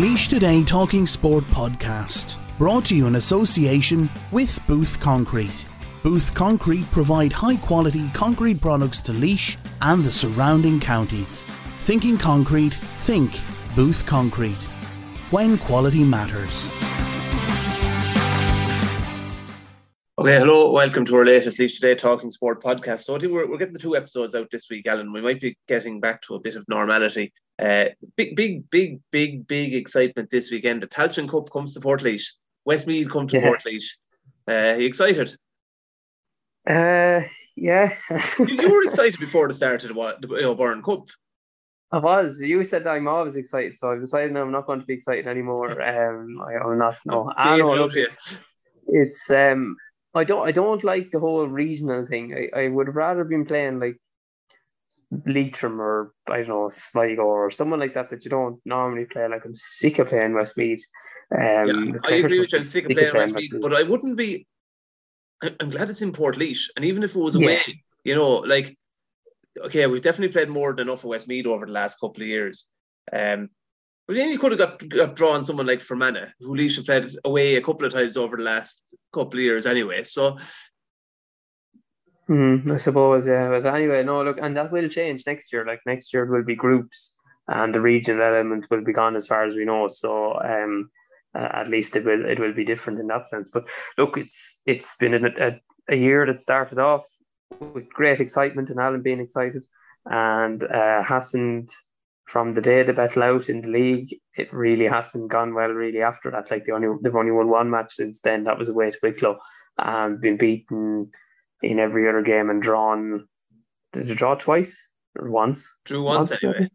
Laois Today Talking Sport podcast, brought to you in association with Booth Concrete. Booth Concrete provide high quality concrete products to Laois and the surrounding counties. Thinking concrete, think Booth Concrete. When quality matters. Okay, hello, welcome to our latest Laois Today Talking Sport podcast. So I think we're, we're getting the two episodes out this week, Alan. We might be getting back to a bit of normality. Uh, big, big, big, big, big excitement this weekend. The Tailteann Cup comes to Portlaoise. Westmeath come to yeah. Portlaoise. Uh, are you excited? Uh, yeah. you, you, were excited before the start of the, the Cup. I was. You said I'm always excited, so I've decided I'm not going to be excited anymore. Um, I, am not. No, I know. It's, it's um I don't I don't like the whole regional thing. I, I would have rather been playing like Leitrim or I don't know Sligo or someone like that that you don't normally play. Like I'm sick of playing Westmeath. Um, yeah, I agree with you. I'm sick of playing Westmeath, but I wouldn't be. I'm glad it's in Portlaoise, and even if it was away, yeah. you know, like okay, we've definitely played more than enough of Westmeath over the last couple of years. Um, but then you could have got, got drawn someone like Fermanagh, who Laois played away a couple of times over the last couple of years anyway. So Mm, I suppose, yeah. But anyway, no, look, and that will change next year. Like next year, it will be groups, and the regional element will be gone as far as we know. So, um, uh, at least it will it will be different in that sense. But look, it's it's been a, a, a year that started off with great excitement and Alan being excited, and uh, hasn't from the day they battle out in the league, it really hasn't gone well really after that. Like they only they've only won one match since then. That was away to Wicklow and been beaten in every other game and drawn did you draw twice or once? Drew once, once anyway.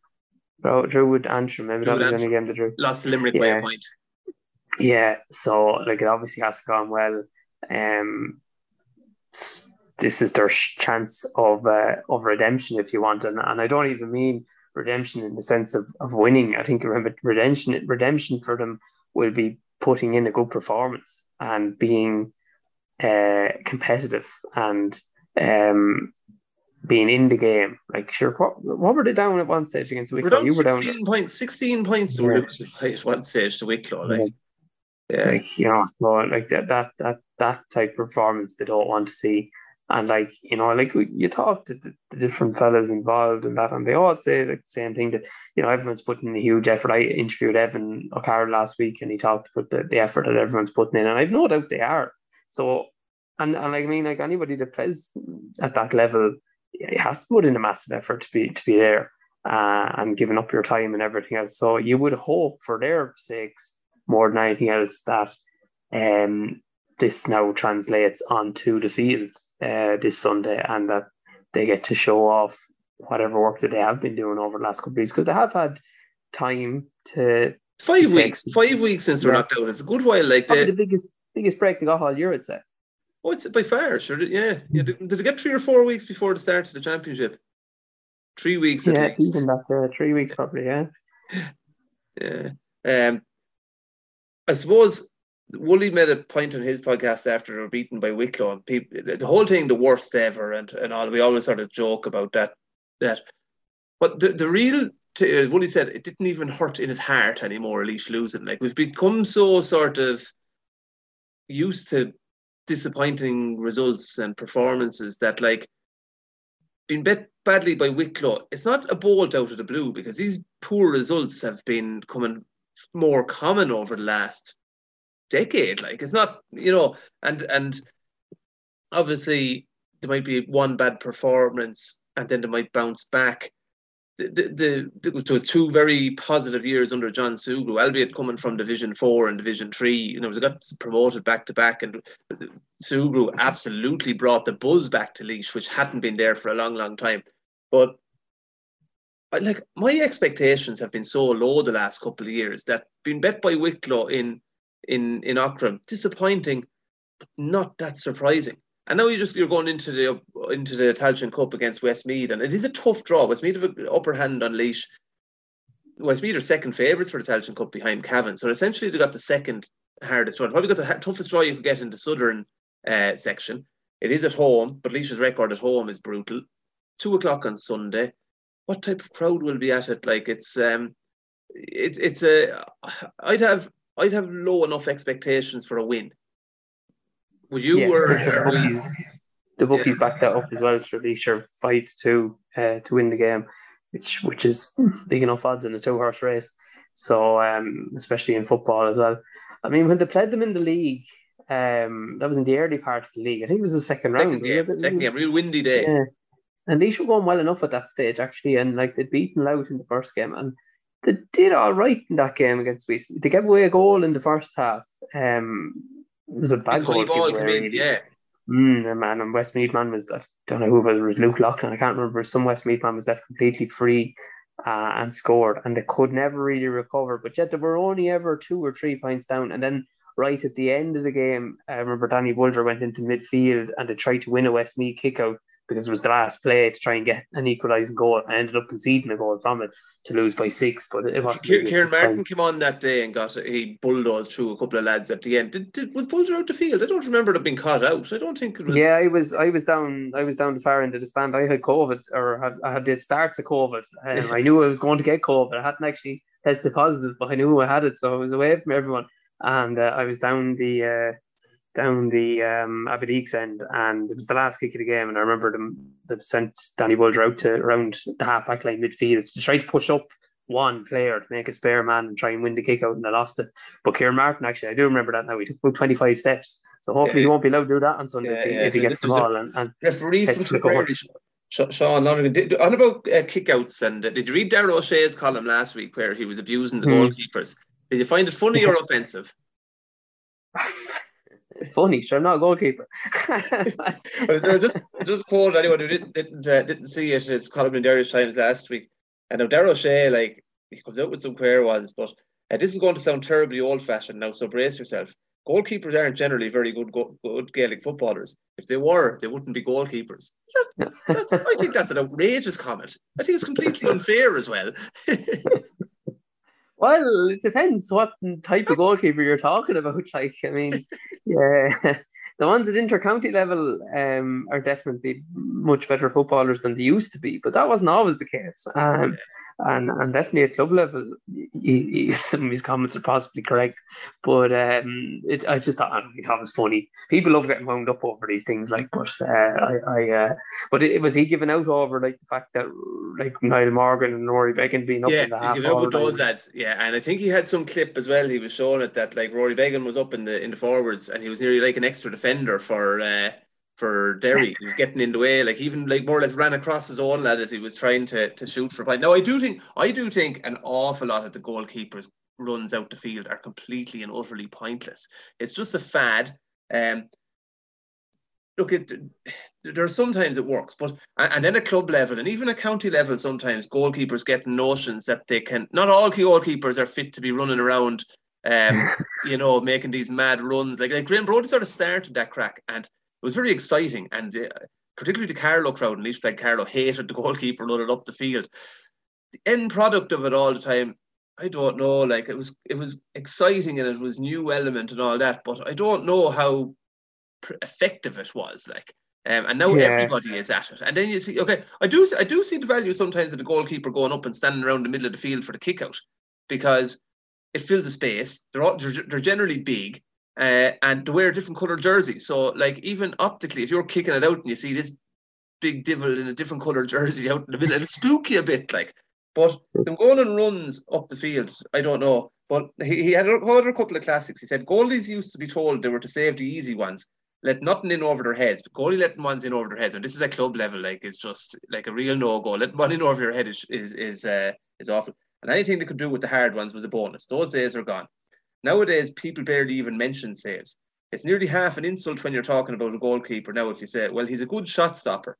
Drew, drew with Antrim, maybe drew that was the only game they drew. Lost to Limerick yeah. by a point. Yeah, so like it obviously has gone well. Um this is their chance of uh, of redemption if you want and, and I don't even mean redemption in the sense of, of winning. I think remember redemption redemption for them will be putting in a good performance and being uh, competitive and um, being in the game. Like sure, what, what were they down at one stage against Wicklow? you were down 16 points, 16 points yeah. at one stage to Wicklow. Like, yeah. yeah. like you know, so like that that that that type of performance they don't want to see. And like, you know, like you talk to the, the, different fellas involved in that, and they all say like the same thing that, you know, everyone's putting in a huge effort. I interviewed Evan O'Carroll last week and he talked about the, the effort that everyone's putting in. And I've no doubt they are. So, and, and like, I mean, like anybody that plays at that level, it has to put in a massive effort to be, to be there uh, and giving up your time and everything else. So you would hope for their sakes more than anything else that um, this now translates onto the field uh, this Sunday and that they get to show off whatever work that they have been doing over the last couple of weeks because they have had time to five to weeks five weeks since they're yeah. knocked out it's a good while like they, the biggest biggest break they got all year I'd say. Oh it's by far sure yeah. Yeah did, did they get three or four weeks before the start of the championship? Three weeks yeah even that uh, three weeks probably yeah. Yeah. Um I suppose Wooly made a point on his podcast after they were beaten by Wicklow, and people, the whole thing, the worst ever, and, and all. We always sort of joke about that. That, but the the real t- uh, Wooly said it didn't even hurt in his heart anymore. At least losing, like we've become so sort of used to disappointing results and performances that like being bet badly by Wicklow. It's not a bolt out of the blue because these poor results have been coming more common over the last decade. Like it's not, you know, and and obviously there might be one bad performance and then they might bounce back. The, the, the, there was two very positive years under John Sugrue, albeit coming from Division Four and Division Three. You know, they got promoted back to back, and Sugrue absolutely brought the buzz back to Laois, which hadn't been there for a long, long time. But like my expectations have been so low the last couple of years that being bet by Wicklow in in in Aughrim. Disappointing, but not that surprising. And now you just you're going into the into the Tailteann Cup against Westmeath, and it is a tough draw. Westmeath have an upper hand on Laois. Westmeath are second favourites for the Tailteann Cup behind Cavan, so essentially they got the second hardest draw. Probably got the toughest draw you could get in the southern uh, section. It is at home, but Laois's record at home is brutal. Two o'clock on Sunday. What type of crowd will be at it? Like it's um, it's it's a I'd have I'd have low enough expectations for a win. Would you Yeah, or, the bookies, the bookies back that up as well. So they sure five to two uh, to win the game, which which is big enough odds in a two horse race. So um, especially in football as well. I mean, when they played them in the league, um, that was in the early part of the league. I think it was the second round. second wasn't game, it? second game, real windy day. Yeah. And they should going well enough at that stage, actually. And like they'd beaten Louth in the first game, and they did all right in that game against Beast. They gave away a goal in the first half. Um, it was a bad goal. ball come in, yeah. Mm, and man, and Westmeath man was I don't know who it was, it was Luke Loughlin. I can't remember. Some Westmeath man was left completely free uh, and scored, and they could never really recover. But yet they were only ever two or three points down, and then right at the end of the game, I remember Danny Bulger went into midfield and they tried to win a Westmeath kick out because it was the last play to try and get an equalising goal. I ended up conceding a goal from it to lose by six, but it wasn't. Kieran Kieran Martin came on that day and got he bulldozed through a couple of lads at the end. Did, did was Bulger out the field? I don't remember it being caught out. I don't think it was. Yeah, I was I was down I was down the far end of the stand. I had COVID or had, I had the starts of COVID and I knew I was going to get COVID. I hadn't actually tested positive, but I knew I had it, so I was away from everyone. And uh, I was down the uh, down the um Aberdeen's end and it was the last kick of the game and I remember them they've sent Danny Bulger out to around the half back line midfield to try to push up one player to make a spare man and try and win the kick out and they lost it. But Kieran Martin actually I do remember that now. He took about twenty five steps. So hopefully Yeah. he won't be allowed to do that on Sunday Yeah, if he, yeah, if he gets the ball and, and Referee from to the goal. Tipperary, Sean Lonergan. Did, on about uh, kickouts, and uh, did you read Darragh Ó Sé's column last week where he was abusing the Hmm. goalkeepers? Did you find it funny or offensive? Funny, sure I'm not a goalkeeper. But just just quote anyone who didn't didn't, uh, didn't see it. It's column in Irish Times last week, and now Darragh Ó Sé like he comes out with some queer ones, but uh, this is going to sound terribly old fashioned now. So brace yourself. Goalkeepers aren't generally very good go- good Gaelic footballers. If they were, they wouldn't be goalkeepers. That- that's, I think that's an outrageous comment. I think it's completely unfair as well. Well, it depends what type of goalkeeper you're talking about. Like, I mean, yeah, the ones at intercounty level um, are definitely much better footballers than they used to be, but that wasn't always the case. Um, and and definitely at club level, he, he, some of his comments are possibly correct, but um, it, I just thought, it was funny. People love getting wound up over these things, like, but uh, I, I uh, but it, was he giving out over like the fact that like Niall Morgan and Rory Beggan being up yeah, in the half all those lads. Yeah, and I think he had some clip as well. He was showing it that like Rory Beggan was up in the in the forwards, and he was nearly like an extra defender for uh, for Derry. He was getting in the way, like even like more or less ran across his own lad as he was trying to to shoot for a point. Now I do think I do think an awful lot of the goalkeepers runs out the field are completely and utterly pointless. It's just a fad. Um, look, it there are sometimes it works, but and, then at club level and even at county level, sometimes goalkeepers get notions that they can. Not all goalkeepers are fit to be running around, um, you know, making these mad runs. Like like Graham Brody sort of started that crack, and was very exciting. And uh, particularly the Carlow crowd, and Laois played Carlow hated the goalkeeper running up the field. The end product of it all the time. I don't know. Like it was, it was exciting and it was new element and all that. But I don't know how pr- effective it was. Like, um, and now Yeah. everybody is at it. And then you see, okay, I do, I do see the value sometimes of the goalkeeper going up and standing around the middle of the field for the kick out because it fills a space. They're all, they're, they're generally big. Uh, and they wear a different colour jersey. So, like, even optically, if you're kicking it out and you see this big devil in a different colour jersey out in the middle, it'll spook you a bit. Like, but them going on runs up the field, I don't know. But he, he had another couple of classics. He said goalies used to be told they were to save the easy ones, let nothing in over their heads. But goalie letting ones in over their heads, and this is a club level, like it's just like a real no go. Letting one in over your head is is is uh, is awful. And anything they could do with the hard ones was a bonus. Those days are gone. Nowadays, people barely even mention saves. It's nearly half an insult when you're talking about a goalkeeper now if you say, well, he's a good shot stopper.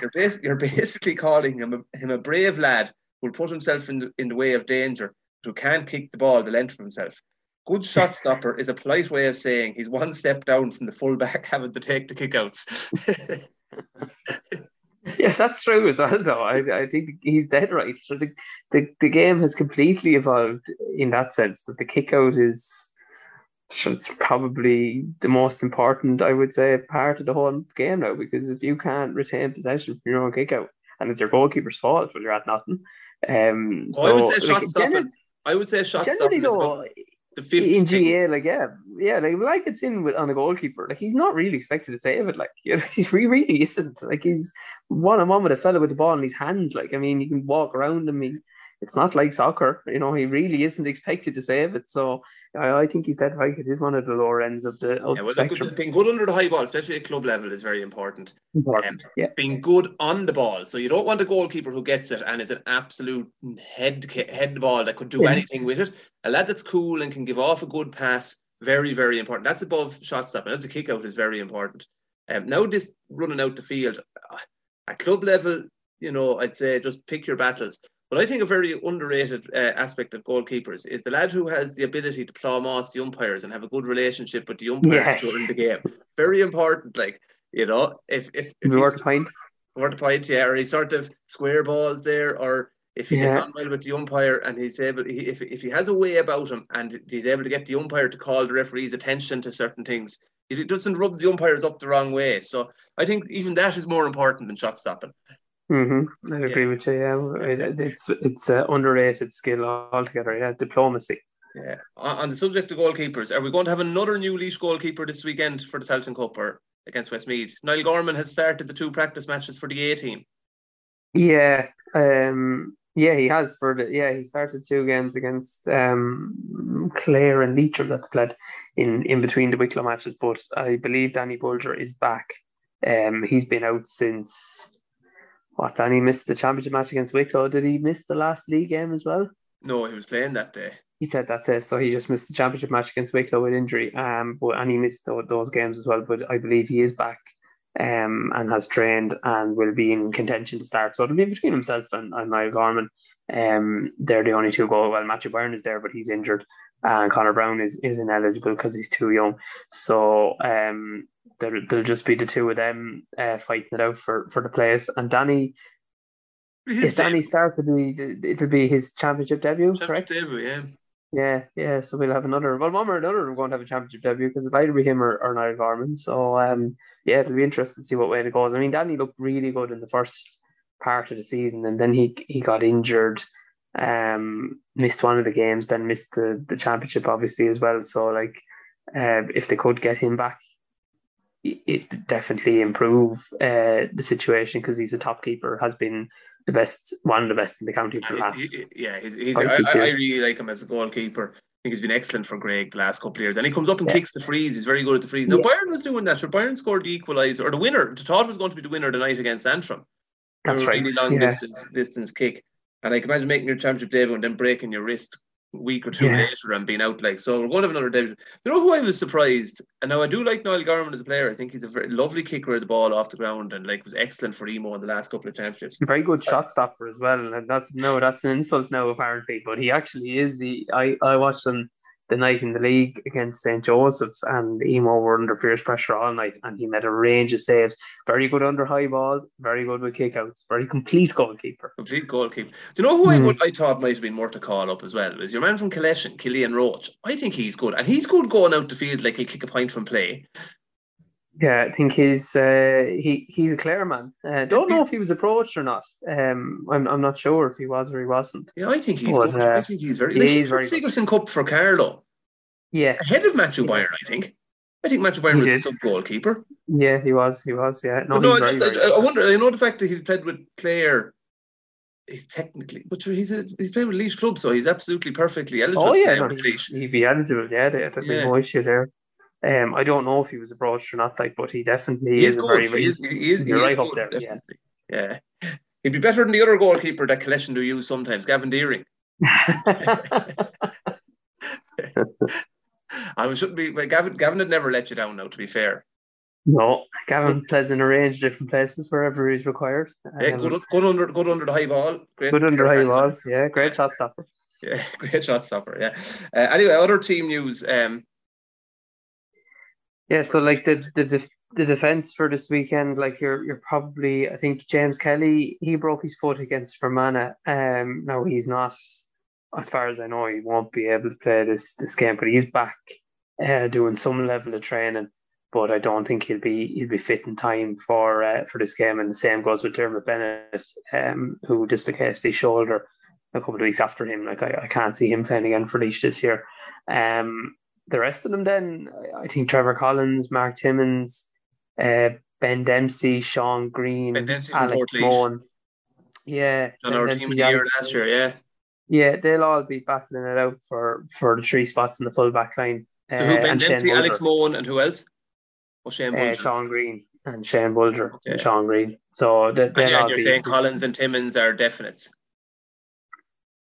You're, bas- you're basically calling him a, him a brave lad who'll put himself in the, in the way of danger, who can't kick the ball the length of himself. Good shot stopper is a polite way of saying he's one step down from the fullback having to take the kickouts. Yeah, that's true as well. Though I, I think he's dead right. So the, the the game has completely evolved in that sense that the kick out is so it's probably the most important, I would say, part of the whole game now. Because if you can't retain possession from your own kick out, and it's your goalkeeper's fault, well, you're at nothing. Um, Oh, I would say shot like, stopping. I would say shot Generally, stopping though, the fifth in. GA, like yeah, yeah, like like it's in with on a goalkeeper. Like he's not really expected to save it. Like you know, he really isn't. Like he's one on one with a fella with the ball in his hands. Like I mean, you can walk around him. He, it's not like soccer. You know, he really isn't expected to save it. So I, I think he's dead right. It is one of the lower ends of the, of Yeah, well, look, spectrum. being good under the high ball, especially at club level, is very important. Important. Um, yeah, Being good on the ball, so you don't want a goalkeeper who gets it and is an absolute head head ball that could do Yeah. anything with it. A lad that's cool and can give off a good pass, very very important. That's above shot stopping. That's a kick out is very important. Um, now this running out the field uh, at club level, you know, I'd say just pick your battles. But I think a very underrated uh, aspect of goalkeepers is the lad who has the ability to plow moss the umpires and have a good relationship with the umpires Yeah. during the game. Very important. Like you know, if if, if work point. the point, yeah, or he sort of square balls there, or if he gets Yeah. on well with the umpire and he's able, he, if if he has a way about him and he's able to get the umpire to call the referee's attention to certain things, it doesn't rub the umpires up the wrong way. So I think even that is more important than shot stopping. Mm-hmm. I agree with you. Yeah, It- it's it's an underrated skill altogether. Yeah, diplomacy. Yeah. On, the subject of goalkeepers, are we going to have another new Laois goalkeeper this weekend for the Tailteann Cup or against Westmeath? Niall Gorman has started the two practice matches for the A team. Yeah, um, yeah, he has for the yeah he started two games against um Clare and Leitrim that played in in between the Wicklow matches, but I believe Danny Bulger is back. Um, he's been out since what? Danny missed the championship match against Wicklow. Did he miss the last league game as well? No, he was playing that day. He played that day, so he just missed the championship match against Wicklow with injury. Um, but and he missed tho- those games as well. But I believe he is back, um, and has trained and will be in contention to start. So it'll be between himself and, and Niall Gorman. Um, they're the only two goal. Well, Matthew Byrne is there, but he's injured, and Connor Brown is is ineligible because he's too young. So um, there there'll just be the two of them uh, fighting it out for for the place. And Danny, His if Danny starts, it'll be it'll be his championship debut, championship correct? debut, yeah. Yeah, yeah. So we'll have another. Well, one or another we're going to have a championship debut because it'll either be him or, or Niall Gorman. So um, yeah, it'll be interesting to see what way it goes. I mean, Danny looked really good in the first part of the season, and then he he got injured, um, missed one of the games, then missed the the championship obviously as well. So like, uh, if they could get him back, it it definitely improve uh the situation because he's a top keeper, has been the best, one of the best in the county for the last. he- yeah, he's, he's, I I, I, really like him as a goalkeeper. I think he's been excellent for Greg the last couple of years. And he comes up and Yeah. kicks the frees. He's very good at the frees. Now, Yeah. Byron was doing that. Sure, Byron scored the equaliser, or the winner. The thought was going to be the winner tonight against Antrim. That's a right. Really long yeah. distance distance kick. And I can imagine making your championship debut and then breaking your wrist week or two Yeah. later and being out like so. We're going to have another debut. You know who I was surprised? And now I do like Niall Gorman as a player. I think he's a very lovely kicker of the ball off the ground and like was excellent for Emo in the last couple of championships. very good shot stopper as well. And that's no, that's an insult now apparently, but he actually is. He, I I watched him the night in the league against St Joseph's, and Emo were under fierce pressure all night, and he made a range of saves. Very good under high balls, very good with kickouts, very complete goalkeeper. Complete goalkeeper. Do you know who I Hmm. would I thought might have been more to call up as well? Is your man from Killeshin, Killian Roach. I think he's good. And he's good going out the field like he'll kick a point from play. Yeah, I think he's uh, he he's a clear man. Uh, don't know if he was approached or not. Um, I'm I'm not sure if he was or he wasn't. Yeah, I think he's But, good. I uh, think he's very he like, he's very very good. Sigerson Cup for Carlow. Yeah, Ahead of Matthew Yeah. Byron, I think. I think Matthew Byron He was a sub goalkeeper. yeah, he was, he was. Yeah, no, no, he's I just very I, I wonder I know the fact that he's played with Clare he's technically but he's a, he's playing with Laois Club, so he's absolutely perfectly eligible Oh to yeah, play no, with he, Laois. he'd be eligible. Yeah, there- there'd be Yeah. no issue there. Um, I don't know if he was approached or not, like, but he definitely He is, good. very, He is, he is, you're right up good, there, yeah. definitely. Yeah. He'd be better than the other goalkeeper that Collection do use sometimes, Gavin Deering. I shouldn't be but Gavin Gavin had never let you down now, to be fair. no, Gavin plays in a range of different places wherever he's required. Yeah, Um, good, good under good under the high ball. Great good under high ball. Yeah, great shot stopper. Yeah, great shot stopper. Yeah. Uh, anyway, other team news. Um, Yeah, so like the the def- the defense for this weekend, like you're you're probably I think James Kelly he broke his foot against Fermanagh. Um, no, he's not. As far as I know, he won't be able to play this this game, but he's back, uh, doing some level of training. But I don't think he'll be he'll be fit in time for uh, for this game. And the same goes with Dermot Bennett, um, who dislocated his shoulder a couple of weeks after him. Like I, I can't see him playing again for Laois this year. Um, the rest of them, then I think Trevor Collins, Mark Timmins, uh, Ben Dempsey, Sean Green, Alex Moan. Yeah, on our team of the year last year, yeah. Yeah, they'll all be battling it out for for the three spots in the full back line. So who uh, Ben Dempsey, Alex Moan, and who else? Oh, Shane uh, Sean Green and Shane Bulger okay. and Sean Green. So they, and, yeah, you're saying Collins and Timmins are definites.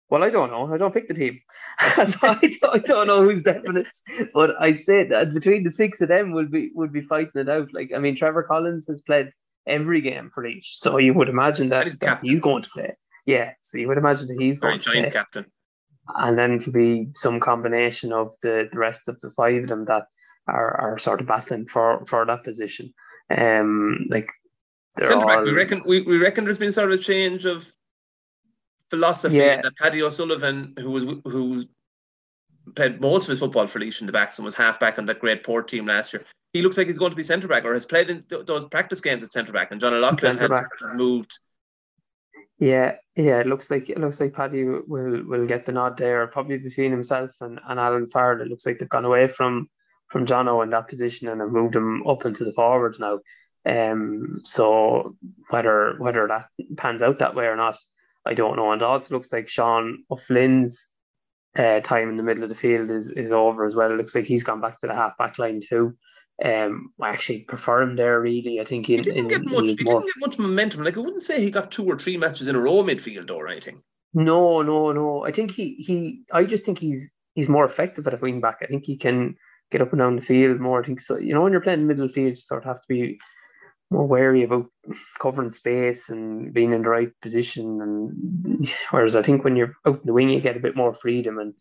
Well, I don't know. I don't pick the team, so I, don't, I don't know who's definite. But I'd say that between the six of them, would be would be fighting it out. Like I mean, Trevor Collins has played every game for each, so you would imagine that, he's, that he's going to play. Yeah, so you would imagine that he's Very going to play. Giant captain. And then to be some combination of the, the rest of the five of them that are, are sort of battling for, for that position. Um, like Centre back, we reckon we, we reckon there's been sort of a change of philosophy yeah. that Paddy O'Sullivan, who was who played most of his football for Laois in the backs and was half back on that great port team last year, he looks like he's going to be centre back or has played in th- those practice games at centre back. And John O'Loughlin has, has, moved. Yeah, yeah, it looks like it looks like Paddy will will get the nod there, probably between himself and, and Alan Farrell. It looks like they've gone away from from Jono in that position and have moved him up into the forwards now. Um, so whether whether that pans out that way or not, I don't know. And it also looks like Sean O'Flynn's uh, time in the middle of the field is is over as well. It looks like he's gone back to the half back line too. Um, I actually prefer him there. Really, I think he, he didn't get much. He didn't get much momentum. Like I wouldn't say he got two or three matches in a row midfield or anything. No, no, no. I think he he. I just think he's he's more effective at a wing back. I think he can get up and down the field more. I think so. You know, when you're playing middle field, you sort of have to be more wary about covering space and being in the right position. And whereas I think when you're out in the wing, you get a bit more freedom. And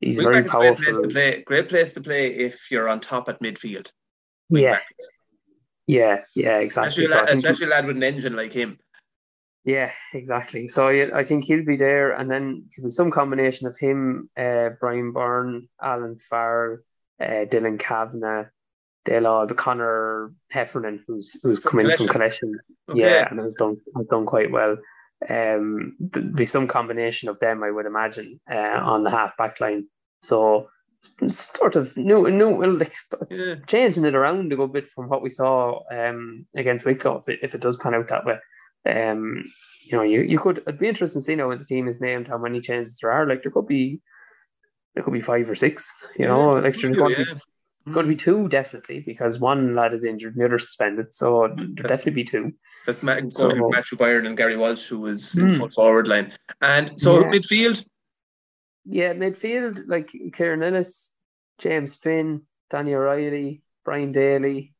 he's wing very powerful. Great place, to play. great place to play if you're on top at midfield. Wing yeah. Yeah, yeah, exactly. Especially, so a, especially lad with an engine like him. Yeah, exactly. So I think he'll be there, and then some combination of him, uh, Brian Byrne, Alan Farrell, uh, Dylan Kavanagh, The Connor Heffernan, who's who's come in from Collection, okay. yeah, and has done has done quite well. Um, there'll be some combination of them, I would imagine, uh, on the half back line. So sort of new, new, like yeah. changing it around a good bit from what we saw um against Wicklow. If it, if it does pan out that way, um, you know, you you could. It'd be interesting to see now when the team is named how many changes there are. Like there could be there could be five or six. You know, like there's yeah. Going to be two definitely because one lad is injured and the other suspended. So there'll definitely be two. That's Matt, so, Matthew Byron and Gary Walsh, who was in mm. full forward line. And so yeah. midfield. Yeah, midfield like Kieran Ellis, James Finn, Danny O'Reilly, Brian Daly,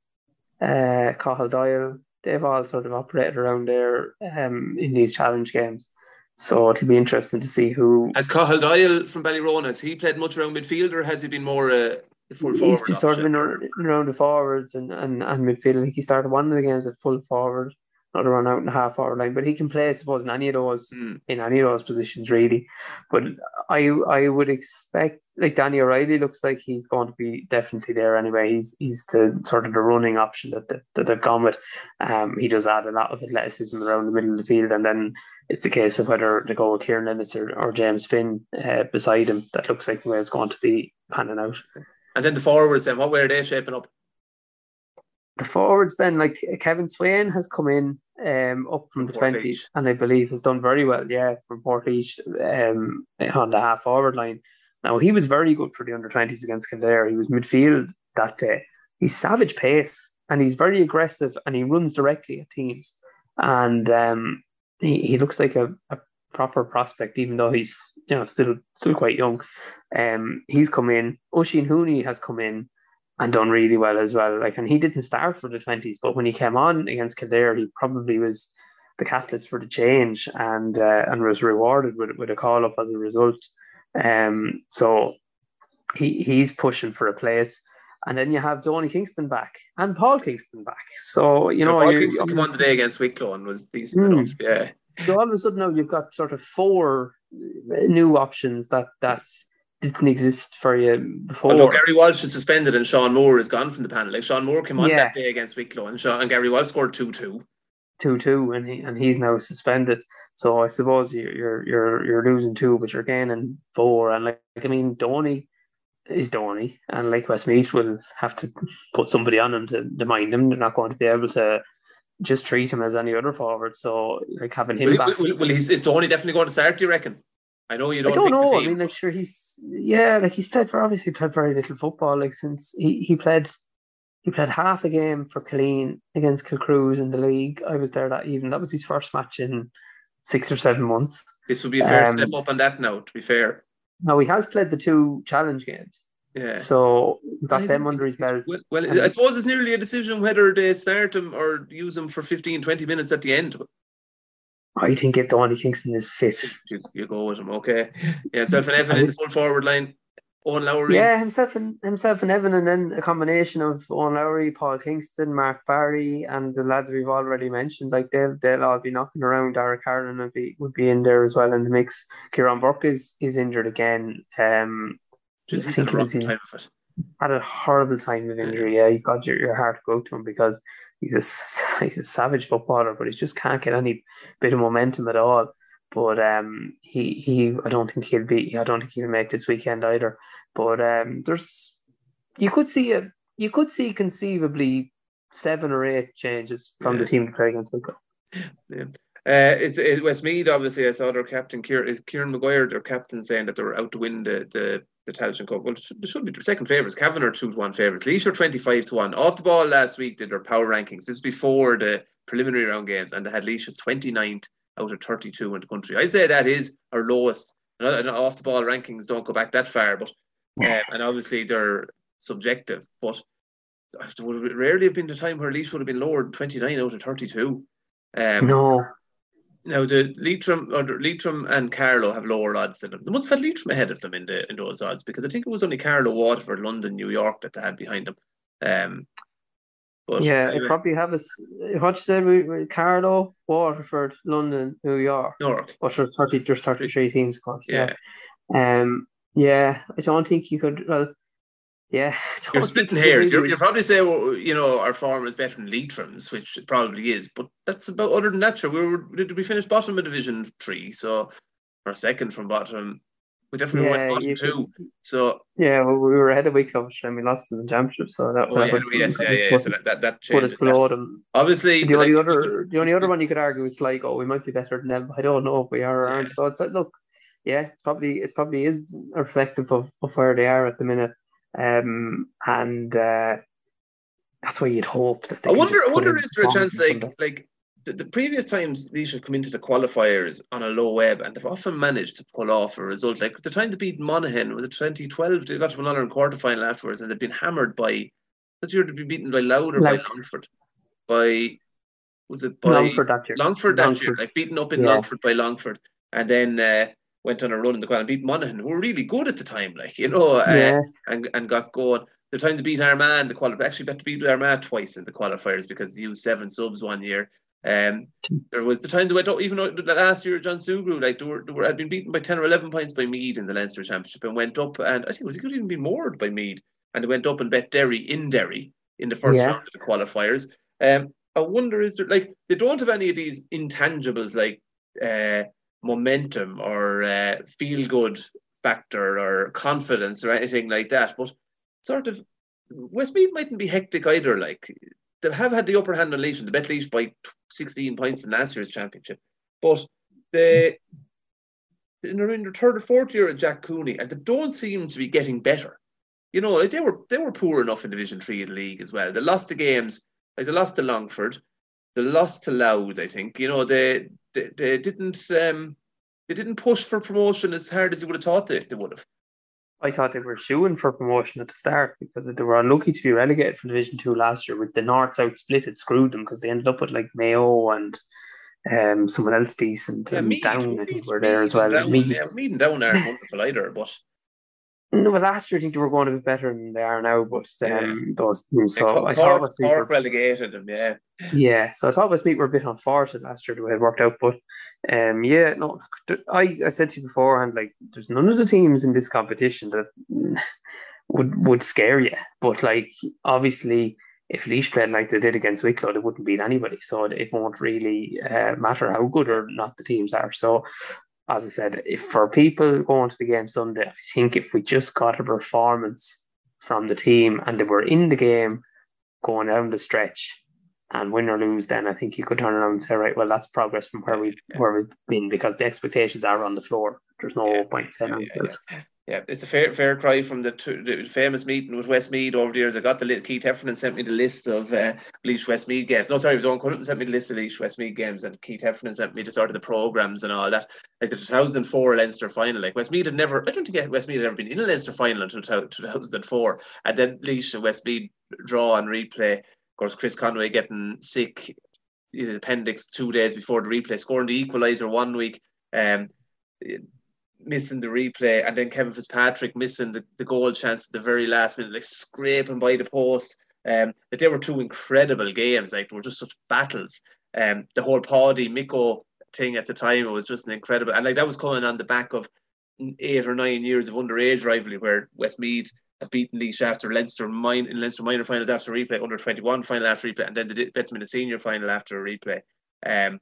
uh, Cathal Doyle. They've all sort of operated around there um, in these challenge games. So it'll be interesting to see who. Has Cathal Doyle from Ballyroan, has he played much around midfield or has he been more uh, full forward? He's sort of been around the forwards and, and, and midfield. I think he started one of the games at full forward not a run out in the half hour line, but he can play, I suppose, in any of those mm. in any of those positions really. But I I would expect like Danny O'Reilly looks like he's going to be definitely there anyway. He's he's the sort of the running option that that, that they've gone with. Um, he does add a lot of athleticism around the middle of the field, and then it's a case of whether to go with Kieran Ellis or, or James Finn uh, beside him. That looks like the way it's going to be panning out. And then the forwards, then what way are they shaping up? the forwards then, like Kevin Swain has come in um, up from, from the twenties, and I believe has done very well. Yeah, from Portage um, on the half forward line. Now he was very good for the under twenties against Kildare. He was midfield that day. He's savage pace and he's very aggressive and he runs directly at teams. And um, he, he looks like a, a proper prospect, even though he's you know still still quite young. Um, he's come in. Oshin Hooney has come in and done really well as well. Like, and he didn't start for the twenties, but when he came on against Kildare, he probably was the catalyst for the change, and uh, and was rewarded with with a call up as a result. Um, so he he's pushing for a place. And then you have Donie Kingston back and Paul Kingston back. So, you know, Paul Kingston came on today against Wicklow and was decent mm, enough. Yeah. So all of a sudden now you've got sort of four uh, new options that that's didn't exist for you before. Although Gary Walsh is suspended and Sean Moore is gone from the panel. Like Sean Moore came on yeah. that day against Wicklow and, Sean, and Gary Walsh scored 2 2. two two, and he and he's now suspended. So I suppose you're you're you're, you're losing two, but you're gaining four. And like, I mean, Donie is Donie, and like Westmeath will have to put somebody on him to, to mind him. They're not going to be able to just treat him as any other forward. So like having him will, back. Will, will, is Donie definitely going to start? Do you reckon? I know you don't. I don't know. I mean, like sure he's yeah, like he's played for obviously played very little football. Like since he he played he played half a game for Killeen against Kilcrews in the league. I was there that evening. That was his first match in six or seven months. This would be a fair um, step up on that now, to be fair. Now he has played the two challenge games. Yeah. So got them under his belt. Well, well I suppose it's nearly a decision whether they start him or use him for 15, 20 minutes at the end. I think if Donie Kingston is fit. You, you go with him, okay. Yeah, himself and Evan in the full forward line. Owen Lowry. Yeah, himself and himself and Evan, and then a combination of Owen Lowry, Paul Kingston, Mark Barry, and the lads we've already mentioned. Like they'll they'll all be knocking around. Derek Harlan would be would be in there as well in the mix. Kieran Burke is is injured again. Um, Just I think he was time of it. Had a horrible time of injury. Yeah, you got your, your heart go to him because he's a he's a savage footballer, but he just can't get any bit of momentum at all. But um, he he I don't think he'll be. I don't think he'll make this weekend either. But um, there's you could see a you could see conceivably seven or eight changes from yeah. the team to play against Wicklow. Yeah. Uh, it's it, Westmeath, obviously. I saw their captain, Kieran, is Kieran Maguire, their captain, saying that they were out to win the the, the Tailteann Cup. Well, they should be second favourites. Cavan are two to one favourites. Laois are 25 to 1. Off the ball last week, did their power rankings. This is before the preliminary round games, and they had Laois 29th out of 32 in the country. I'd say that is our lowest. And off the ball rankings don't go back that far, but um, and obviously they're subjective. But would rarely have been the time where Laois would have been lower than 29 out of 32. Um, no. Now the Leitrim or Leitrim and Carlow have lower odds than them. They must have had Leitrim ahead of them in the in those odds because I think it was only Carlow, Waterford, London, New York that they had behind them. Um, but yeah, anyway. probably have a what you said we, we Carlow, Waterford, London, New York. York. But there's thirty there's thirty three teams of course. Yeah. yeah. Um yeah, I don't think you could well yeah, you're splitting hairs. You're, you probably saying, well, you know, our form is better than Leitrim's, which it probably is. But that's about other than that. Sure, we were did we finish bottom of Division Three, so or second from bottom. We definitely yeah, went bottom two. So yeah, well, we were ahead of Wicklow and we lost in the championship. So that, oh, that yeah, would, yes, yeah, yeah. Put, so that that, that changes. Put below them. Obviously, the only like, other the only other one you could argue is like, oh, we might be better than them. I don't know if we are or aren't. So it's like, look, yeah, it's probably it's probably is reflective of, of where they are at the minute. Um, and uh, that's where you'd hope that. I wonder. I wonder, is there a chance like like the, the, previous times these have come into the qualifiers on a low ebb and they've often managed to pull off a result. Like the time to beat Monaghan was it 2012? They got to another quarter final afterwards and they've been hammered by. This year to be beaten by Louth by Longford, by was it by Longford that year? Longford that Longford. year, like beaten up in yeah. Longford by Longford, and then uh, went on a run in the quad and beat Monaghan, who were really good at the time, like you know, uh, yeah. and and got going. The time to beat Armagh, the qualifier actually got to beat Armagh twice in the qualifiers because they used seven subs one year. Um, there was the time they went up, even though last year John Sugrue, like they were, they were had been beaten by ten or eleven points by Meath in the Leinster Championship and went up, and I think it could even be moored by Meath, and they went up and bet Derry in Derry in the first yeah. round of the qualifiers. Um, I wonder is there like they don't have any of these intangibles like uh, momentum or uh, feel good factor or confidence or anything like that. But sort of Westmeath mightn't be hectic either. Like they have had the upper hand on Laois, the bet Laois by 16 points in last year's championship. But they they're in their third or fourth year at Jack Cooney, and they don't seem to be getting better. You know, like they were they were poor enough in Division Three in the league as well. They lost the games, like they lost to Longford, they lost to Louth, I think. You know, they they, they didn't um, they didn't push for promotion as hard as you would have thought they, they would have. I thought they were shooing for promotion at the start because they were unlucky to be relegated from Division Two last year. With the Norths out split, it screwed them because they ended up with like Mayo and um, someone else decent yeah, and Meath, Down. Meath, I think were there as well. Down, Meath. Yeah, Meath and Down aren't wonderful either, but no, but last year I think they were going to be better than they are now. But um, yeah. those teams, so Cork, I thought Cork, Cork were, relegated them, yeah. Yeah, so I thought Westmeath were a bit unfortunate last year the way it worked out. But um, yeah, no, I, I said to you beforehand, like there's none of the teams in this competition that would would scare you. But like obviously, if Laois played like they did against Wicklow, they wouldn't beat anybody. So it won't really uh, matter how good or not the teams are. So, as I said, if for people going to the game Sunday, I think if we just got a performance from the team and they were in the game going down the stretch and win or lose, then I think you could turn around and say, right, well, that's progress from where we where we've been because the expectations are on the floor. There's no yeah. point saying yeah, yeah, yeah, it's a fair fair cry from the, the, famous meeting with Westmeath over the years. I got the Keith Heffernan sent me the list of uh, Laois Westmeath games. No, sorry, it was Owen Cullen sent me the list of Laois Westmeath games, and Keith Heffernan sent me the sort of the programs and all that. Like the 2004 Leinster final, like Westmeath had never, I don't think Westmeath had ever been in a Leinster final until 2004, and then Laois and Westmeath draw and replay. Of course, Chris Conway getting sick, appendix two days before the replay, scoring the equaliser one week. Um, missing the replay, and then Kevin Fitzpatrick missing the, the goal chance at the very last minute, like scraping by the post. Um, that they were two incredible games. Like they were just such battles. Um, the whole Páidí Micko thing at the time it was just an incredible, and like that was coming on the back of eight or nine years of underage rivalry where Westmeath had beaten Laois after Leinster mine in Leinster minor finals after replay, under twenty one final after replay, and then the them senior final after a replay. Um,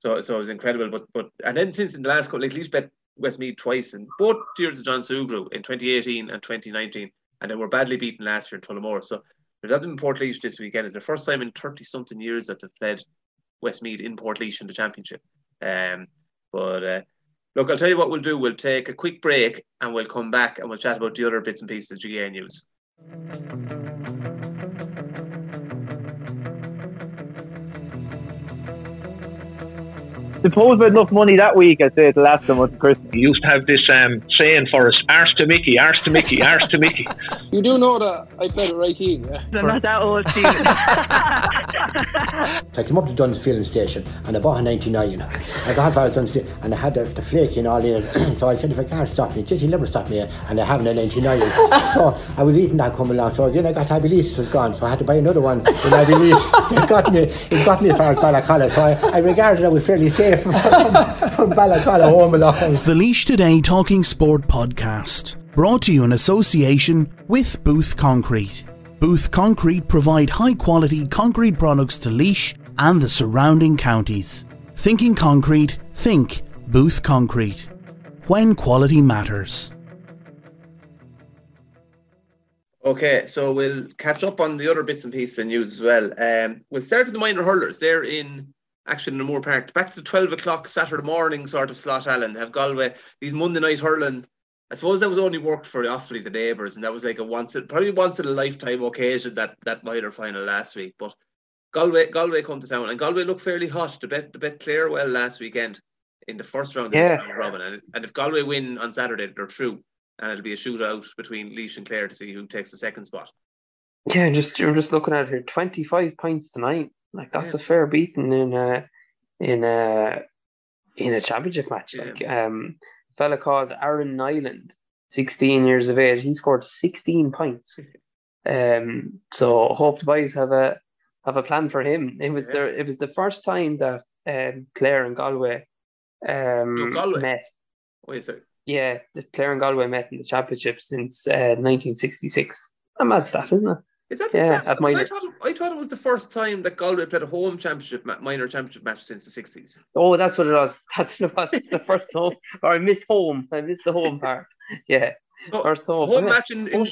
so so it was incredible. But but and then since in the last couple, like Laois bet Westmeath twice in both years of John Sugrue in 2018 and 2019, and they were badly beaten last year in Tullamore. So there's nothing in Portlaoise this weekend. It's the first time in 30 something years that they've played Westmeath in Portlaoise in the championship. Um, but uh, look, I'll tell you what we'll do. We'll take a quick break and we'll come back and we'll chat about the other bits and pieces of GAA news. Suppose with enough money that week, I'd say it'll last them until Christmas. We used to have this um, saying for us, arse to Mickey, arse to Mickey, arse to Mickey. You do know that I played it right team, yeah? I'm not that old, Stephen. so I came up to Duns filling station and I bought a 99. I got half Duns and I had the, the flake and all in it. so I said, if I can't stop me, just he never stopped me and I have a 99. so I was eating that coming along. So then I got Abbeyleix was gone. So I had to buy another one in Abbeyleix. it got me, it got me as far as Ballacolla. So I, I regarded I was fairly safe from, from Ballacolla home along. The Laois Today Talking Sport podcast, brought to you in association with Booth Concrete. Booth Concrete provide high quality concrete products to Laois and the surrounding counties. Thinking concrete, think Booth Concrete. When quality matters. Okay, so we'll catch up on the other bits and pieces of news as well. Um, we'll start with the minor hurlers. They're in action in Moore Park. Back to the 12 o'clock Saturday morning sort of slot, Alan. Have Galway, these Monday night hurling. I suppose that was only worked for Offaly, the neighbours, and that was like a once, probably once in a lifetime occasion that that minor final last week. But Galway, Galway come to town, and Galway looked fairly hot. The bet, the bet clear well last weekend in the first round of yeah. the Robin, and, and if Galway win on Saturday, they're through, and it'll be a shootout between Laois and Clare to see who takes the second spot. Yeah, just you're just looking at here, twenty five points tonight. Like that's yeah. a fair beating in a in a in a championship match. Yeah. Like um, a fella called Aaron Nyland, sixteen years of age, he scored sixteen points. um, so hope the boys have a have a plan for him. It was yeah. the it was the first time that um, Clare and Galway um no, Galway. met. Wait a second. Yeah, Clare and Galway met in the championship since uh, 1966. A mad stat, isn't it? Is that the yeah, stat? I thought, it, I thought it was the first time that Galway played a home championship, minor championship match since the sixties. Oh, that's what it was. That's what it was. the first home, or I missed home. I missed the home part. Yeah, oh, first home. Home match in, in...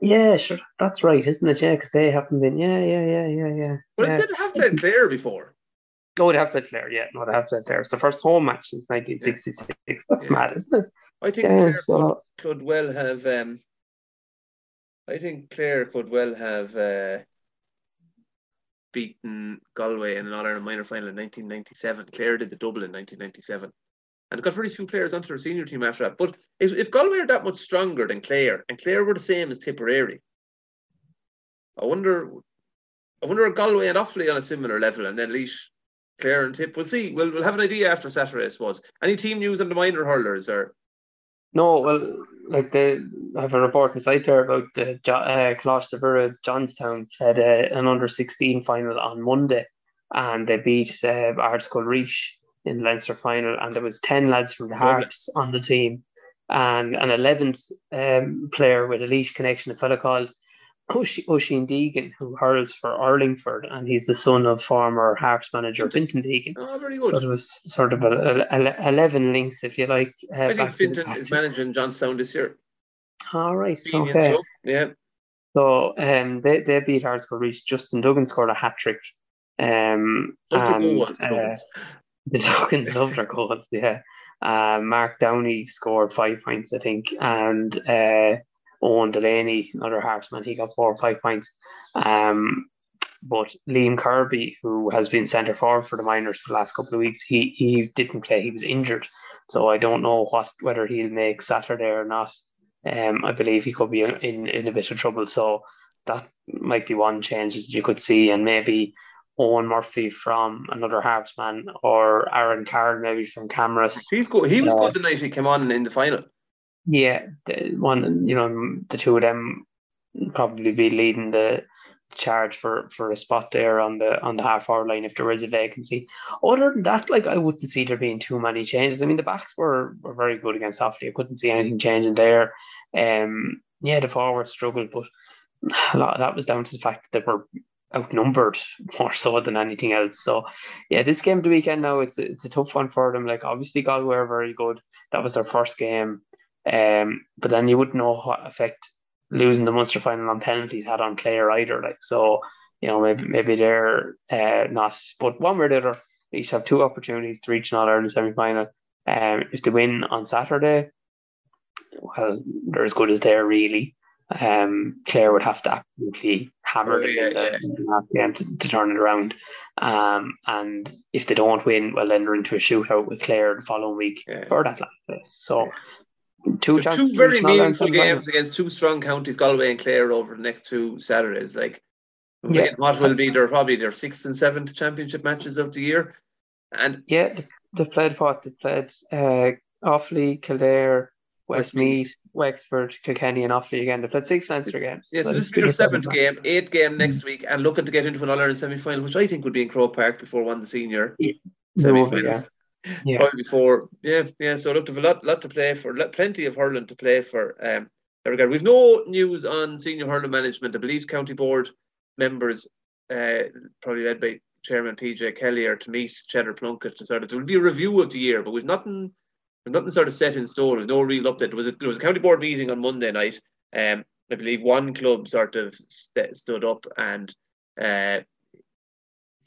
Yeah, sure. That's right, isn't it? Yeah, because they haven't been. Yeah, yeah, yeah, yeah, yeah. But yeah. it said they have played Clare before. Oh, they have played Clare. Yeah, no, they have played Clare. It's the first home match since 1966. Yeah. That's yeah. mad, isn't it? I think yeah, Clare so... could, could well have. Um, I think Clare could well have uh, beaten Galway in an All Ireland minor final in 1997. Clare did the double in 1997 and got very few players onto their senior team after that. But if, if Galway are that much stronger than Clare, and Clare were the same as Tipperary, I wonder, I wonder if Galway and Offaly on a similar level, and then Laois, Clare and Tip. We'll see. We'll, we'll have an idea after Saturday, I suppose. Any team news on the minor hurlers or? No, well, like they have a report inside there about the uh, Coláiste Johnstown had uh, an under 16 final on Monday and they beat uh, Laois in the Leinster final and there was 10 lads from the Harps on the team and an 11th um, player with a Laois connection, a fellow called Oisin Deegan, who hurls for Urlingford, and he's the son of former Hearts manager Fintan Deegan. Oh, very good. So there was sort of a, a, a- eleven links, if you like. Uh, I think Fintan is managing Johnstown this year. All right, Convenience okay. club. Yeah. So um, they they beat Hearts for Reach. Justin Duggan scored a hat trick. Um, and, uh, Duggins. the Duggins love their goals, yeah. Uh, Mark Downey scored five points, I think, and uh, Owen Delaney, another Harpsman, he got four or five points. Um, but Liam Kirby, who has been centre forward for the Miners for the last couple of weeks, he he didn't play. He was injured, so I don't know what whether he'll make Saturday or not. Um, I believe he could be in in a bit of trouble. So that might be one change that you could see, and maybe Owen Murphy from another Harpsman or Aaron Card maybe from Camross. He's good. He was Uh, good the night he came on in the final. Yeah, one you know the two of them probably be leading the charge for for a spot there on the on the half hour line if there is a vacancy. Other than that, like I wouldn't see there being too many changes. I mean the backs were, were very good against Offaly. I couldn't see anything changing there. Um yeah, the forwards struggled, but a lot of that was down to the fact that they were outnumbered more so than anything else. So yeah, this game of the weekend now it's a, it's a tough one for them. Like obviously Galway are very good. That was their first game. Um, but then you wouldn't know what effect losing the Munster final on penalties had on Clare either. Like so, you know, maybe maybe they're uh, not. But one way or the other, they each have two opportunities to reach an All Ireland semi final. Um, if they win on Saturday, well, they're as good as they're really. Um, Clare would have to absolutely hammer Oh, yeah, the, yeah. the game to, to turn it around. Um, and if they don't win, well, then they're into a shootout with Clare the following week Yeah. for that last place. So, two two very to reach an All-Ireland meaningful games against two strong counties, Galway and Clare, over the next two Saturdays. Like, Yeah. what will be their probably their sixth and seventh championship matches of the year, and Yeah, they- played what? They've played uh, Offaly, Kildare, Westmeath, Wexford, Kilkenny, and Offaly again. They've played six Leinster games. yeah, so That this is will be their seventh game, eighth game next week, and looking to get into an All Ireland semi final, which I think would be in Croke Park before one the senior Yeah. semi finals. Yeah. Probably before, yeah, yeah. So look, a lot, lot to play for, plenty of hurling to play for. Um, regard. We've no news on senior hurling management. I believe county board members, uh, probably led by Chairman PJ Kelly, are to meet Cheddar Plunkett to sort of. There will be a review of the year, but we've nothing, nothing sort of set in stone. There's no real update. There was a, there was a county board meeting on Monday night. Um, I believe one club sort of st- stood up and. Uh,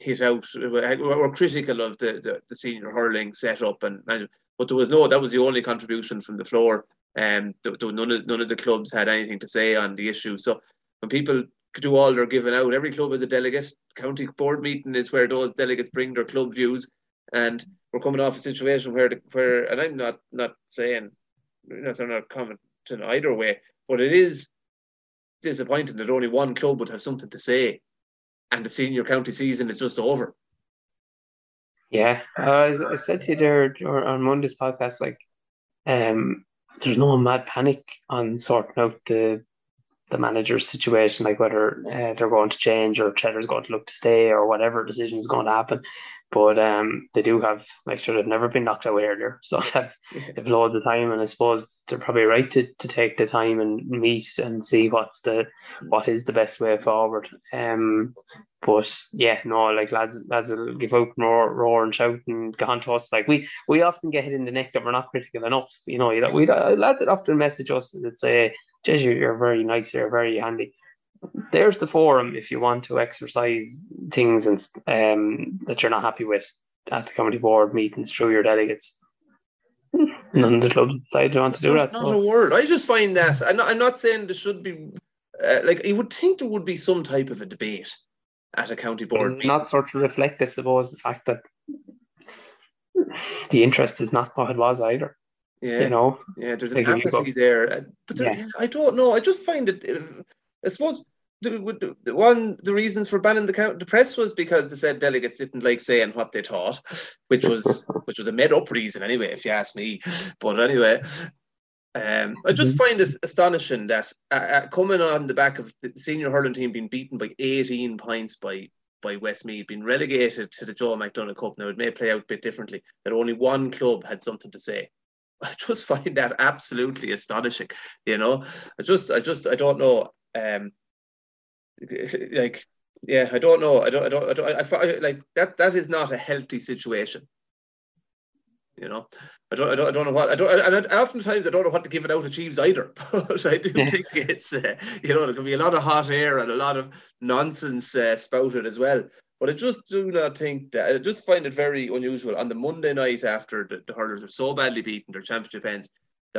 hit out were critical of the, the, the senior hurling setup and, and but there was no that was the only contribution from the floor. Um there, there- none of none of the clubs had anything to say on the issue. So when people do all they're giving out every club has a delegate. County board meeting is where those delegates bring their club views. And we're coming off a situation where the, where and I'm not not saying you know, so I'm not commenting either way but it is disappointing that only one club would have something to say and the senior county season is just over Yeah, uh, I said to you there on Monday's podcast, like, um, there's no mad panic on sorting out the the manager's situation, like whether uh, they're going to change or Cheddar's going to look to stay or whatever decision is going to happen. But um, they do have, like, sure, they've never been knocked out earlier, so they've, they've loads of time, and I suppose they're probably right to, to take the time and meet and see what's the what is the best way forward. Um, but yeah, no, like lads, lads will give out and roar, roar and shout and go on to us. Like we, we often get hit in the neck that we're not critical enough. You know, you know, we lads that often message us and say, "Jeez, you're, you're very nice, you're very handy." There's the forum if you want to exercise things and um that you're not happy with at the committee board meetings through your delegates. None of the clubs decide they want to do that. not a word. I just find that I'm not, I'm not saying there should be uh, like you would think there would be some type of a debate at a county board meeting. Not sort of reflect, I suppose, the fact that the interest is not what it was either. yeah, You know, yeah. There's an like apathy there, uh, but there, Yeah. I don't know. I just find it. I suppose the, the one the reasons for banning the count the press was because they said delegates didn't like saying what they thought, which was which was a made up reason anyway, if you ask me. But anyway, um, I just find it astonishing that uh, uh, coming on the back of the senior hurling team being beaten by 18 points by by Westmeath, being relegated to the Joe McDonagh Cup. Now it may play out a bit differently. That only one club had something to say. I just find that absolutely astonishing. You know, I just, I just, I don't know. Um, like yeah, I don't know. I don't. I don't. I don't. I, I, like that. That is not a healthy situation. You know, I don't. I don't. I don't know what. I don't. And I, oftentimes I don't know what to give it out achieves either. But I do Yeah. think it's. Uh, you know, there can be a lot of hot air and a lot of nonsense uh, spouted as well. But I just do not think that. I just find it very unusual on the Monday night after the, the hurlers are so badly beaten their championship ends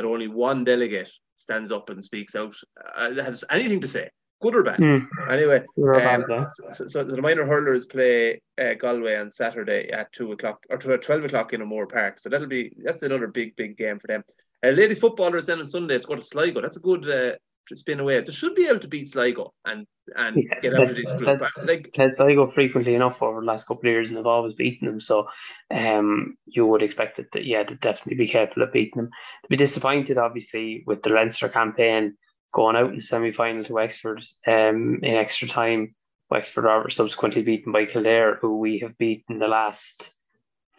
that only one delegate stands up and speaks out. Uh, has anything to say, good or bad. Mm. Anyway, um, so, so the minor hurlers play uh, Galway on Saturday at two o'clock or tw- twelve o'clock in O'Moore Park. So that'll be that's another big big game for them. Uh, ladies footballers then on Sunday to go to Sligo. That's a good uh, spin away. They should be able to beat Sligo and and Yeah, get out of this group. Like Played Sligo frequently enough over the last couple of years and they've always beaten them. So um, you would expect it that, yeah, to definitely be capable of beating them. To be disappointed, obviously, with the Leinster campaign going out in the semi final to Wexford um, in extra time. Wexford are subsequently beaten by Kildare, who we have beaten the last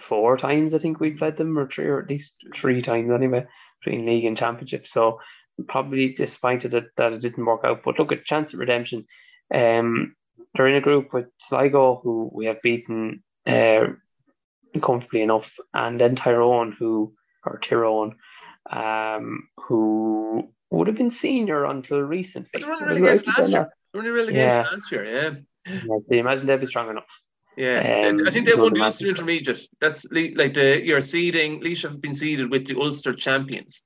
four times, I think we've played them, or three, or at least three times anyway, between league and championship. So probably disappointed that, that it didn't work out. But look at chance of redemption. Um, they're in a group with Sligo, who we have beaten uh, comfortably enough, and then Tyrone, who or Tyrone, um, who would have been senior until recently. But they were I relegated last year. They were only relegated Yeah. last year. Yeah. Yeah, imagine they'd be strong enough. Yeah, Um, I think they won the Ulster Intermediate. That's like the your seeding. Laois have been seeded with the Ulster champions,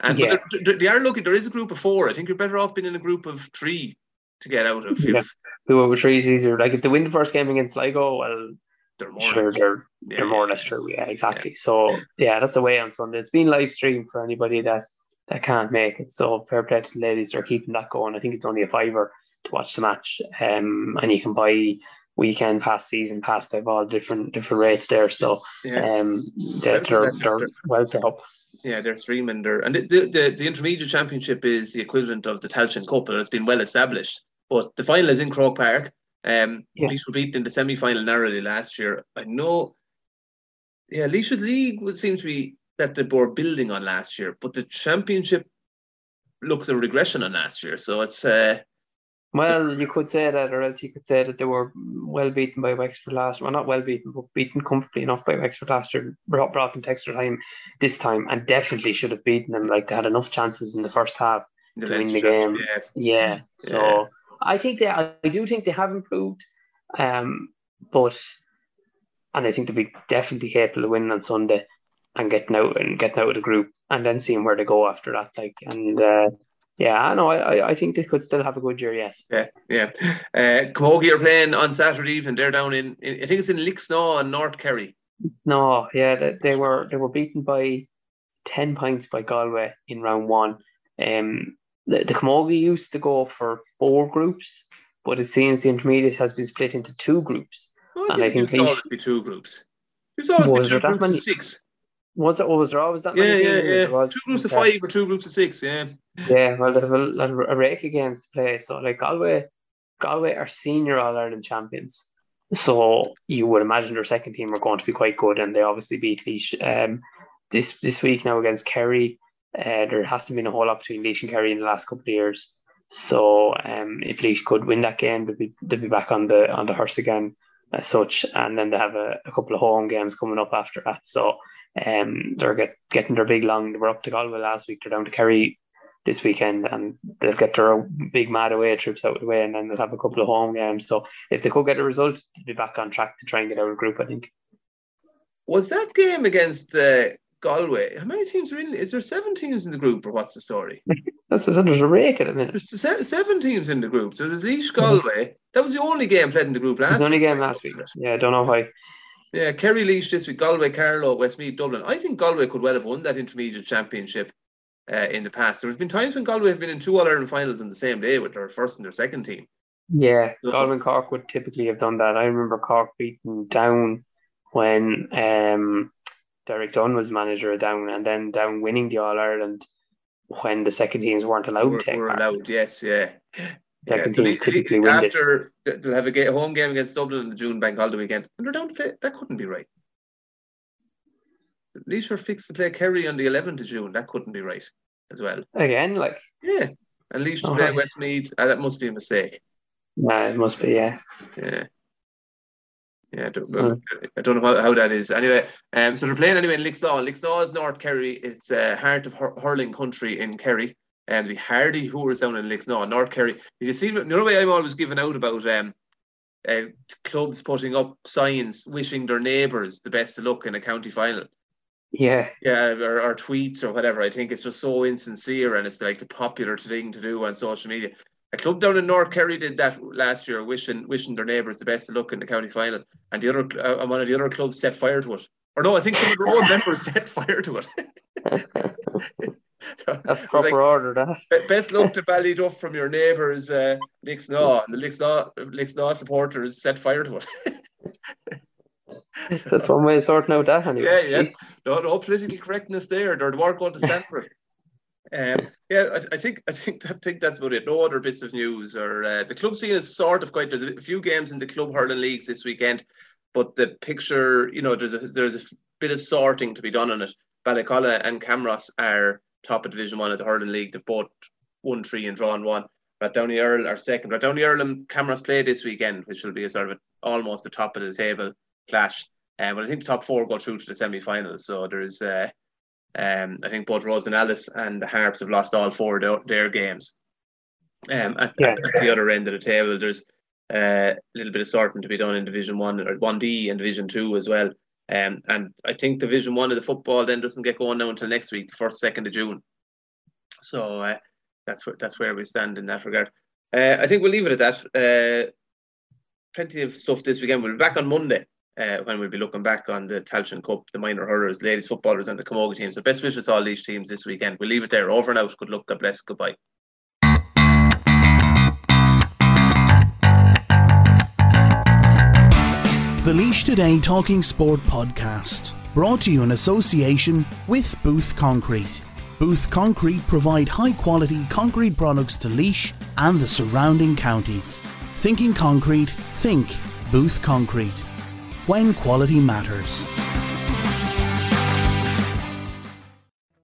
and Yeah. but they lucky. There is a group of four. I think you're better off being in a group of three to get out of. Yeah. If Whoever trees easier. Like if they win the first game against Sligo, well, they're more. sure, they're yeah, they're more or less true. Yeah, exactly. So yeah, that's away on Sunday. It's been live streamed for anybody that that can't make it. So fair play to the ladies. They're keeping that going. I think it's only a fiver to watch the match. Um, and you can buy weekend pass, season pass. They've all different different rates there. So yeah. um, they're they're, they're well set up. Yeah, they're streaming there, and the, the the intermediate championship is the equivalent of the Tailteann Cup, and it's been well established. But the final is in Croke Park. Um, Yeah. Laois were beaten in the semi final narrowly last year. I know. Yeah, Laois's league would seem to be that they were building on last year, but the championship looks a regression on last year. So it's uh, Well, you could say that, or else you could say that they were well beaten by Wexford last. Well, not well beaten, but beaten comfortably enough by Wexford last year. Brought, brought them to extra time this time, and definitely should have beaten them. Like they had enough chances in the first half. the To win the game. Yeah, Yeah. So Yeah. I think they, I do think they have improved, um, but and I think they'll be definitely capable of winning on Sunday and getting out and getting out of the group and then seeing where they go after that. Like and uh, yeah, I know. I, I- think they could still have a good year yet. yeah, yeah. Uh, Camogie are playing on Saturday evening. They're down in, in I think it's in Lixnaw and North Kerry. No, yeah, they, they were they were beaten by ten points by Galway in round one. Um, the, the Camogie used to go for four groups, but it seems the intermediate has been split into two groups. Oh, I And I think it think used to always be two groups. It used to always be two groups many? six. Was it? Was there always that Yeah, yeah, yeah. Was- Two groups of five or two groups of six. Yeah. Yeah, well, they have a, a rake against to play. So, like Galway, Galway are senior All Ireland champions. So you would imagine their second team are going to be quite good, and they obviously beat Laois um, this this week now against Kerry. Uh, there hasn't been a whole lot between Laois and Kerry in the last couple of years. So um, if Laois could win that game, they'd be they'd be back on the on the horse again as such, and then they have a, a couple of home games coming up after that. So um, they're get, getting their big long. They were up to Galway last week. They're down to Kerry this weekend, and they'll get their big mad away trips out of the way, and then they'll have a couple of home games. So if they could get a result, they'll be back on track to try and get out of group. I think. Was that game against uh, Galway? How many teams are in? Is there seven teams in the group, or what's the story? That's there's a rake at the minute. There's se- seven teams in the group. So there's Laois Galway. That was the only game played in the group last. It's only game last week. looks of it. Yeah, I don't know why. Yeah, Kerry Laois this week, Galway, Carlow, Westmeath, Dublin. I think Galway could well have won that intermediate championship uh, in the past. There has been times when Galway have been in two All Ireland finals in the same day with their first and their second team. Yeah, So- Galway and Cork would typically have done that. I remember Cork beating Down when um, Derek Dunn was manager of Down, and then Down winning the All Ireland when the second teams weren't allowed Were, to were allowed, yes, yeah. Yeah, Second so typically after th- they'll have a, a home game against Dublin in the June bank holiday weekend, and they're down to play. That couldn't be right. Laois are fixed to play Kerry on the 11th of June. That couldn't be right as well. Again, like Yeah, and Laois to Oh, play right. Westmeath. Uh, that must be a mistake. Yeah, it must be. Yeah. Yeah. Yeah, I don't, Mm. I don't know how, how that is. Anyway, um, so they're playing anyway in Lixnaw. Lixnaw is North Kerry. It's uh, heart of hur- hurling country in Kerry. And we Hardy Hoovers down in Lixnaw, North Kerry. Did you see the other way I'm always giving out about um, uh, clubs putting up signs wishing their neighbours the best of luck in a county final? Yeah. Yeah, or, or tweets or whatever. I think it's just so insincere and it's like the popular thing to do on social media. A club down in North Kerry did that last year, wishing wishing their neighbours the best of luck in the county final, and the other uh, one of the other clubs set fire to it. Or no, I think some of their own members set fire to it. That's proper like, order. That. Best luck to Ballyduff from your neighbours, uh, Lixnaw, and the Lixnaw Lixnaw supporters set fire to it. That's one way of sorting out that anyway. Yeah, yeah. No, no political correctness there. They're weren't going to stand for it. Um, yeah, I, I think I think I think that's about it. No other bits of news or uh, the club scene is sort of quite. There's a few games in the club hurling leagues this weekend, but the picture, you know, there's a there's a bit of sorting to be done on it. Ballacolla and Camross are top of Division One of the hurling league. They've both won three and drawn one. Downey Earl are second. Downey Earl and Camross play this weekend, which will be a sort of a, almost the top of the table clash. Um, but I think the top four go through to the semi-finals. So there's, uh, um, I think both Rosenallis and the Harps have lost all four of their, their games. Um, at, Yeah. at the other end of the table, there's uh, a little bit of sorting to be done in Division One or One B and Division Two as well. Um, and I think Division One of the football then doesn't get going now until next week, the first second of June. So uh, that's where that's where we stand in that regard. Uh, I think we'll leave it at that. Uh, plenty of stuff this weekend. We'll be back on Monday uh, when we'll be looking back on the Tailteann Cup, the minor hurlers, ladies footballers, and the Camogie team. So best wishes to all these teams this weekend. We'll leave it there. Over and out. Good luck. God bless. Goodbye. The Laois Today Talking Sport podcast, brought to you in association with Booth Concrete. Booth Concrete provide high quality concrete products to Laois and the surrounding counties. Thinking concrete, think Booth Concrete. When quality matters.